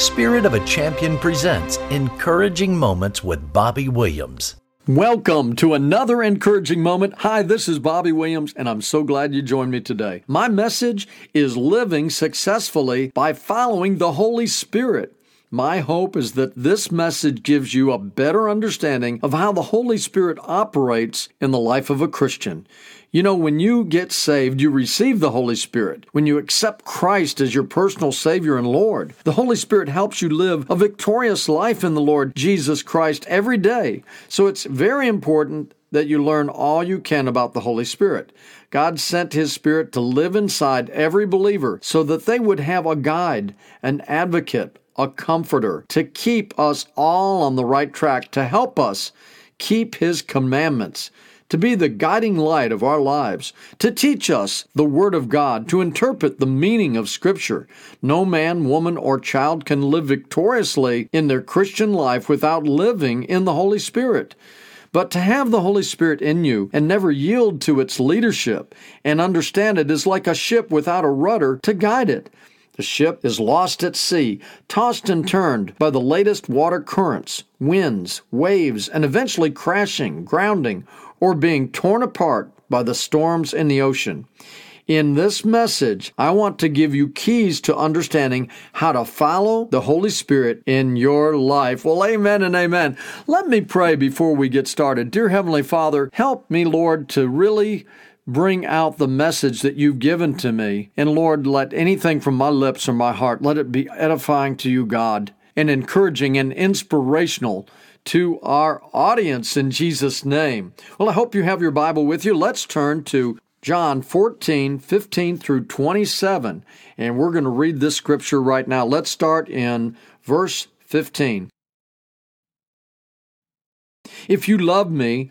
Spirit of a Champion presents Encouraging Moments with Bobby Williams. Welcome to another encouraging moment. Hi, this is Bobby Williams, and I'm so glad you joined me today. My message is living successfully by following the Holy Spirit. My hope is that this message gives you a better understanding of how the Holy Spirit operates in the life of a Christian. You know, when you get saved, you receive the Holy Spirit. When you accept Christ as your personal Savior and Lord, the Holy Spirit helps you live a victorious life in the Lord Jesus Christ every day. So it's very important that you learn all you can about the Holy Spirit. God sent His Spirit to live inside every believer so that they would have a guide, an advocate, a comforter to keep us all on the right track, to help us keep His commandments to be the guiding light of our lives, to teach us the Word of God, to interpret the meaning of Scripture. No man, woman, or child can live victoriously in their Christian life without living in the Holy Spirit. But to have the Holy Spirit in you and never yield to its leadership and understand it is like a ship without a rudder to guide it. The ship is lost at sea, tossed and turned by the latest water currents, winds, waves, and eventually crashing, grounding, or being torn apart by the storms in the ocean. In this message, I want to give you keys to understanding how to follow the Holy Spirit in your life. Well, amen and amen. Let me pray before we get started. Dear Heavenly Father, help me, Lord, to really bring out the message that you've given to me. And Lord, let anything from my lips or my heart, let it be edifying to you, God, and encouraging and inspirational to our audience in Jesus' name. Well, I hope you have your Bible with you. Let's turn to John 14, 15 through 27, and we're going to read this scripture right now. Let's start in verse 15. If you love me,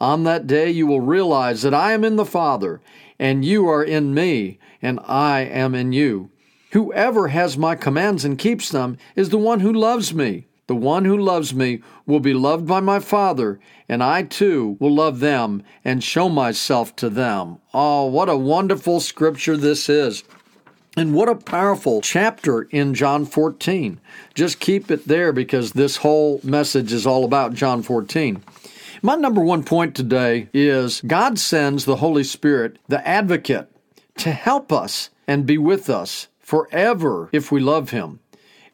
On that day, you will realize that I am in the Father, and you are in me, and I am in you. Whoever has my commands and keeps them is the one who loves me. The one who loves me will be loved by my Father, and I too will love them and show myself to them. Oh, what a wonderful scripture this is. And what a powerful chapter in John 14. Just keep it there because this whole message is all about John 14. My number one point today is God sends the Holy Spirit, the advocate, to help us and be with us forever if we love Him.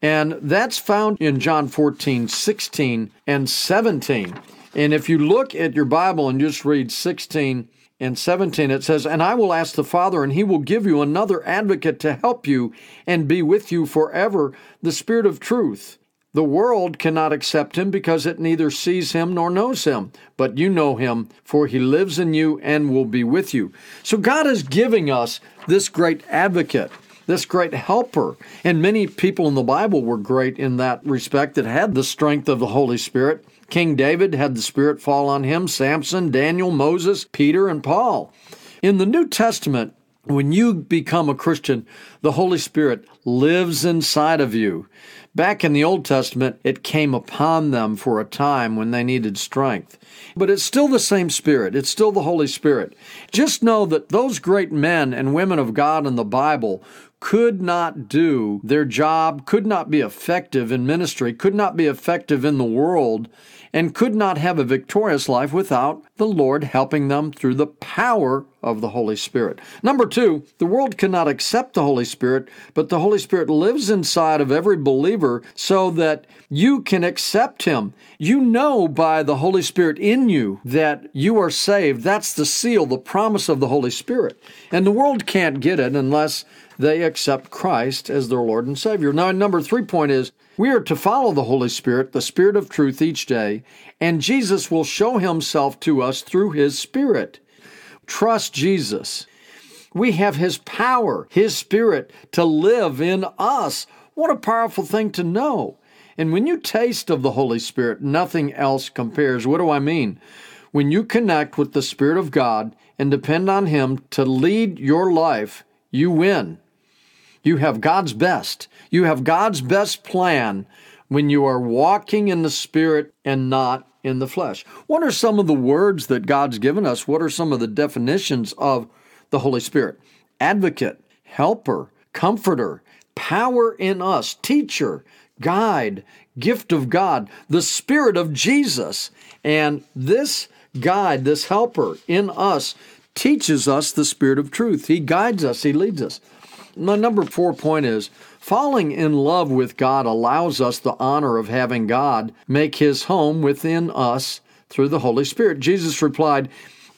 And that's found in John 14, 16, and 17. And if you look at your Bible and just read 16 and 17, it says, And I will ask the Father, and he will give you another advocate to help you and be with you forever, the Spirit of truth. The world cannot accept him because it neither sees him nor knows him, but you know him, for he lives in you and will be with you. So God is giving us this great advocate this great helper. And many people in the Bible were great in that respect that had the strength of the Holy Spirit. King David had the Spirit fall on him, Samson, Daniel, Moses, Peter, and Paul. In the New Testament, when you become a Christian, the Holy Spirit lives inside of you. Back in the Old Testament, it came upon them for a time when they needed strength. But it's still the same Spirit. It's still the Holy Spirit. Just know that those great men and women of God in the Bible could not do their job, could not be effective in ministry, could not be effective in the world, and could not have a victorious life without the Lord helping them through the power of the Holy Spirit. Number two, the world cannot accept the Holy Spirit, but the Holy Spirit lives inside of every believer so that you can accept Him. You know by the Holy Spirit in you that you are saved. That's the seal, the promise of the Holy Spirit. And the world can't get it unless they accept Christ as their Lord and Savior. Now, number three point is we are to follow the Holy Spirit, the Spirit of truth, each day, and Jesus will show himself to us through his Spirit. Trust Jesus. We have his power, his Spirit to live in us. What a powerful thing to know. And when you taste of the Holy Spirit, nothing else compares. What do I mean? When you connect with the Spirit of God and depend on Him to lead your life, you win. You have God's best. You have God's best plan when you are walking in the Spirit and not in the flesh. What are some of the words that God's given us? What are some of the definitions of the Holy Spirit? Advocate, helper, comforter, power in us, teacher, guide, gift of God, the Spirit of Jesus. And this guide, this helper in us, teaches us the Spirit of truth. He guides us, He leads us. My number four point is falling in love with God allows us the honor of having God make His home within us through the Holy Spirit. Jesus replied,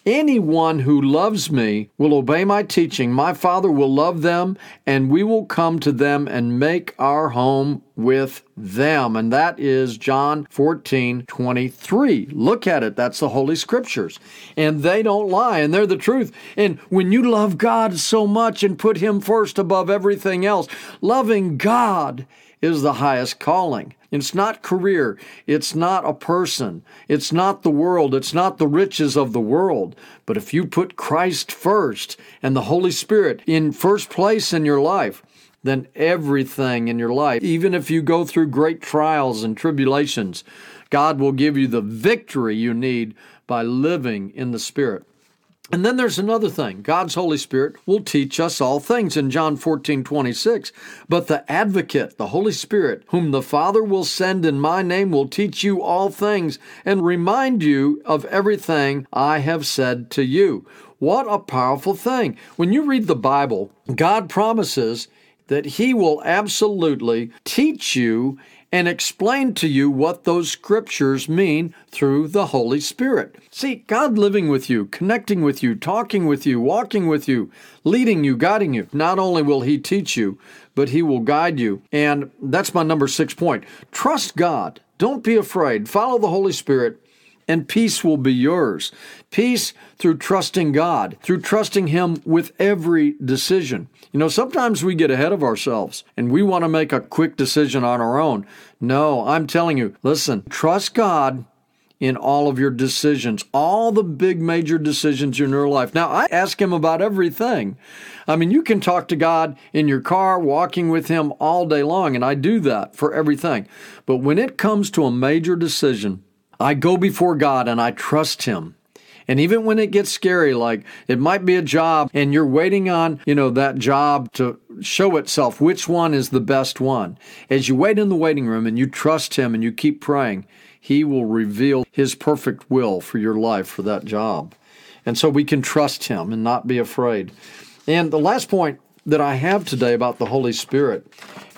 Anyone who loves me will obey my teaching. My Father will love them, and we will come to them and make our home with them. And that is John 14 23. Look at it. That's the Holy Scriptures. And they don't lie, and they're the truth. And when you love God so much and put Him first above everything else, loving God is the highest calling. It's not career. It's not a person. It's not the world. It's not the riches of the world. But if you put Christ first and the Holy Spirit in first place in your life, then everything in your life, even if you go through great trials and tribulations, God will give you the victory you need by living in the Spirit. And then there's another thing. God's Holy Spirit will teach us all things in John 14, 26. But the advocate, the Holy Spirit, whom the Father will send in my name, will teach you all things and remind you of everything I have said to you. What a powerful thing. When you read the Bible, God promises that He will absolutely teach you and explain to you what those scriptures mean through the Holy Spirit. See, God living with you, connecting with you, talking with you, walking with you, leading you, guiding you. Not only will He teach you, but He will guide you. And that's my number six point. Trust God. Don't be afraid. Follow the Holy Spirit and peace will be yours. Peace through trusting God, through trusting Him with every decision. You know, sometimes we get ahead of ourselves and we want to make a quick decision on our own. No, I'm telling you, listen, trust God in all of your decisions, all the big major decisions in your life. Now, I ask Him about everything. I mean, you can talk to God in your car, walking with Him all day long, and I do that for everything. But when it comes to a major decision, I go before God and I trust Him. And even when it gets scary, like it might be a job and you're waiting on, you know, that job to show itself, which one is the best one. As you wait in the waiting room and you trust Him and you keep praying, He will reveal His perfect will for your life for that job. And so we can trust Him and not be afraid. And the last point that I have today about the Holy Spirit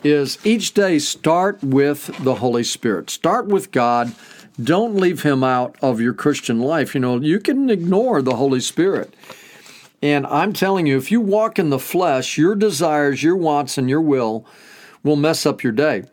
is each day start with the Holy Spirit. Start with God don't leave him out of your Christian life. You know, you can ignore the Holy Spirit. And I'm telling you, if you walk in the flesh, your desires, your wants, and your will will mess up your day.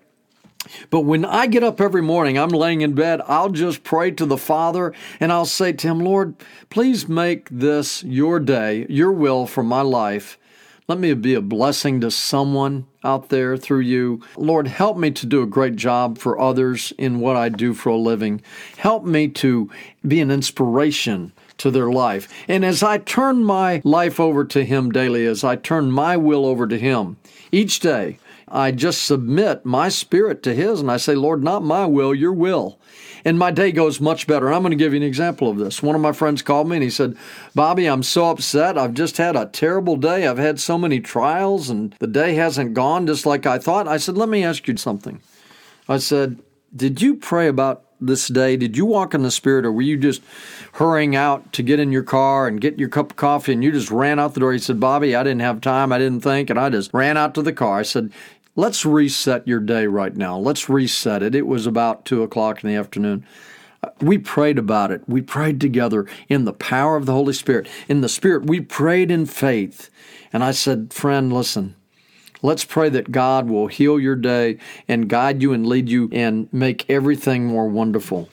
But when I get up every morning, I'm laying in bed, I'll just pray to the Father and I'll say to Him, Lord, please make this your day, your will for my life. Let me be a blessing to someone out there through you. Lord, help me to do a great job for others in what I do for a living. Help me to be an inspiration to their life. And as I turn my life over to Him daily, as I turn my will over to Him each day, I just submit my spirit to His and I say, Lord, not my will, your will and my day goes much better. I'm going to give you an example of this. One of my friends called me and he said, Bobby, I'm so upset. I've just had a terrible day. I've had so many trials and the day hasn't gone just like I thought. I said, Let me ask you something. I said, Did you pray about this day? Did you walk in the Spirit or were you just hurrying out to get in your car and get your cup of coffee and you just ran out the door? He said, Bobby, I didn't have time. I didn't think. And I just ran out to the car. I said, Let's reset your day right now. Let's reset it. It was about two o'clock in the afternoon. Uh, we prayed about it. We prayed together in the power of the Holy Spirit. In the Spirit, we prayed in faith. And I said, Friend, listen, let's pray that God will heal your day and guide you and lead you and make everything more wonderful.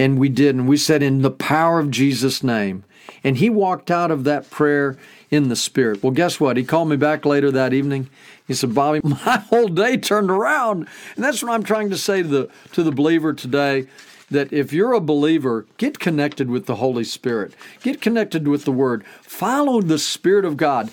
And we did, and we said, In the power of Jesus' name. And he walked out of that prayer in the Spirit. Well, guess what? He called me back later that evening. He said, Bobby, my whole day turned around. And that's what I'm trying to say to the, to the believer today that if you're a believer, get connected with the Holy Spirit, get connected with the Word, follow the Spirit of God.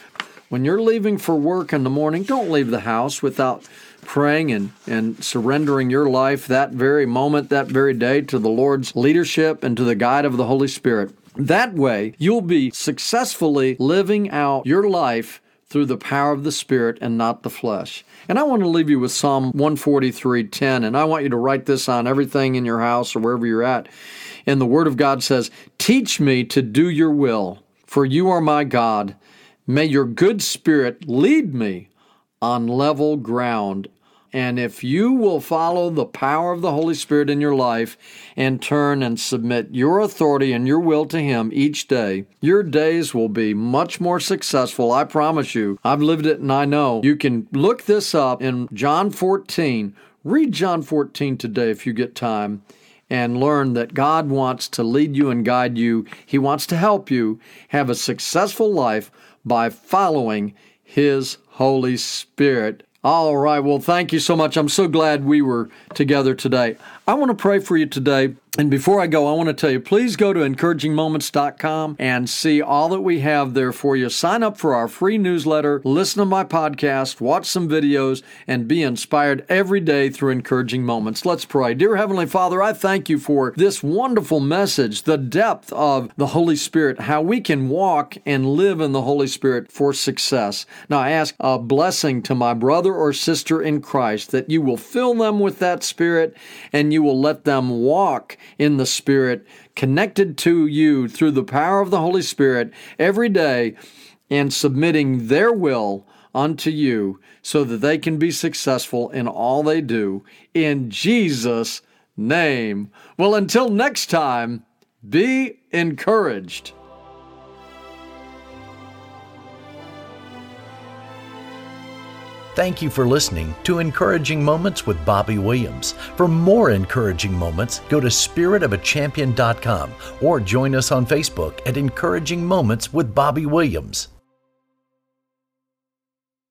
When you're leaving for work in the morning, don't leave the house without praying and, and surrendering your life that very moment, that very day to the Lord's leadership and to the guide of the Holy Spirit. That way, you'll be successfully living out your life through the power of the Spirit and not the flesh. And I want to leave you with Psalm 143:10, and I want you to write this on everything in your house or wherever you're at. And the Word of God says, Teach me to do your will, for you are my God. May your good spirit lead me on level ground and if you will follow the power of the Holy Spirit in your life and turn and submit your authority and your will to Him each day, your days will be much more successful. I promise you. I've lived it and I know. You can look this up in John 14. Read John 14 today if you get time and learn that God wants to lead you and guide you. He wants to help you have a successful life by following His Holy Spirit. All right. Well, thank you so much. I'm so glad we were together today. I want to pray for you today. And before I go, I want to tell you please go to encouragingmoments.com and see all that we have there for you. Sign up for our free newsletter, listen to my podcast, watch some videos, and be inspired every day through encouraging moments. Let's pray. Dear Heavenly Father, I thank you for this wonderful message, the depth of the Holy Spirit, how we can walk and live in the Holy Spirit for success. Now, I ask a blessing to my brother or sister in Christ that you will fill them with that Spirit and you will let them walk in the Spirit, connected to you through the power of the Holy Spirit every day, and submitting their will unto you so that they can be successful in all they do. In Jesus' name. Well, until next time, be encouraged. Thank you for listening to Encouraging Moments with Bobby Williams. For more encouraging moments, go to spiritofachampion.com or join us on Facebook at Encouraging Moments with Bobby Williams.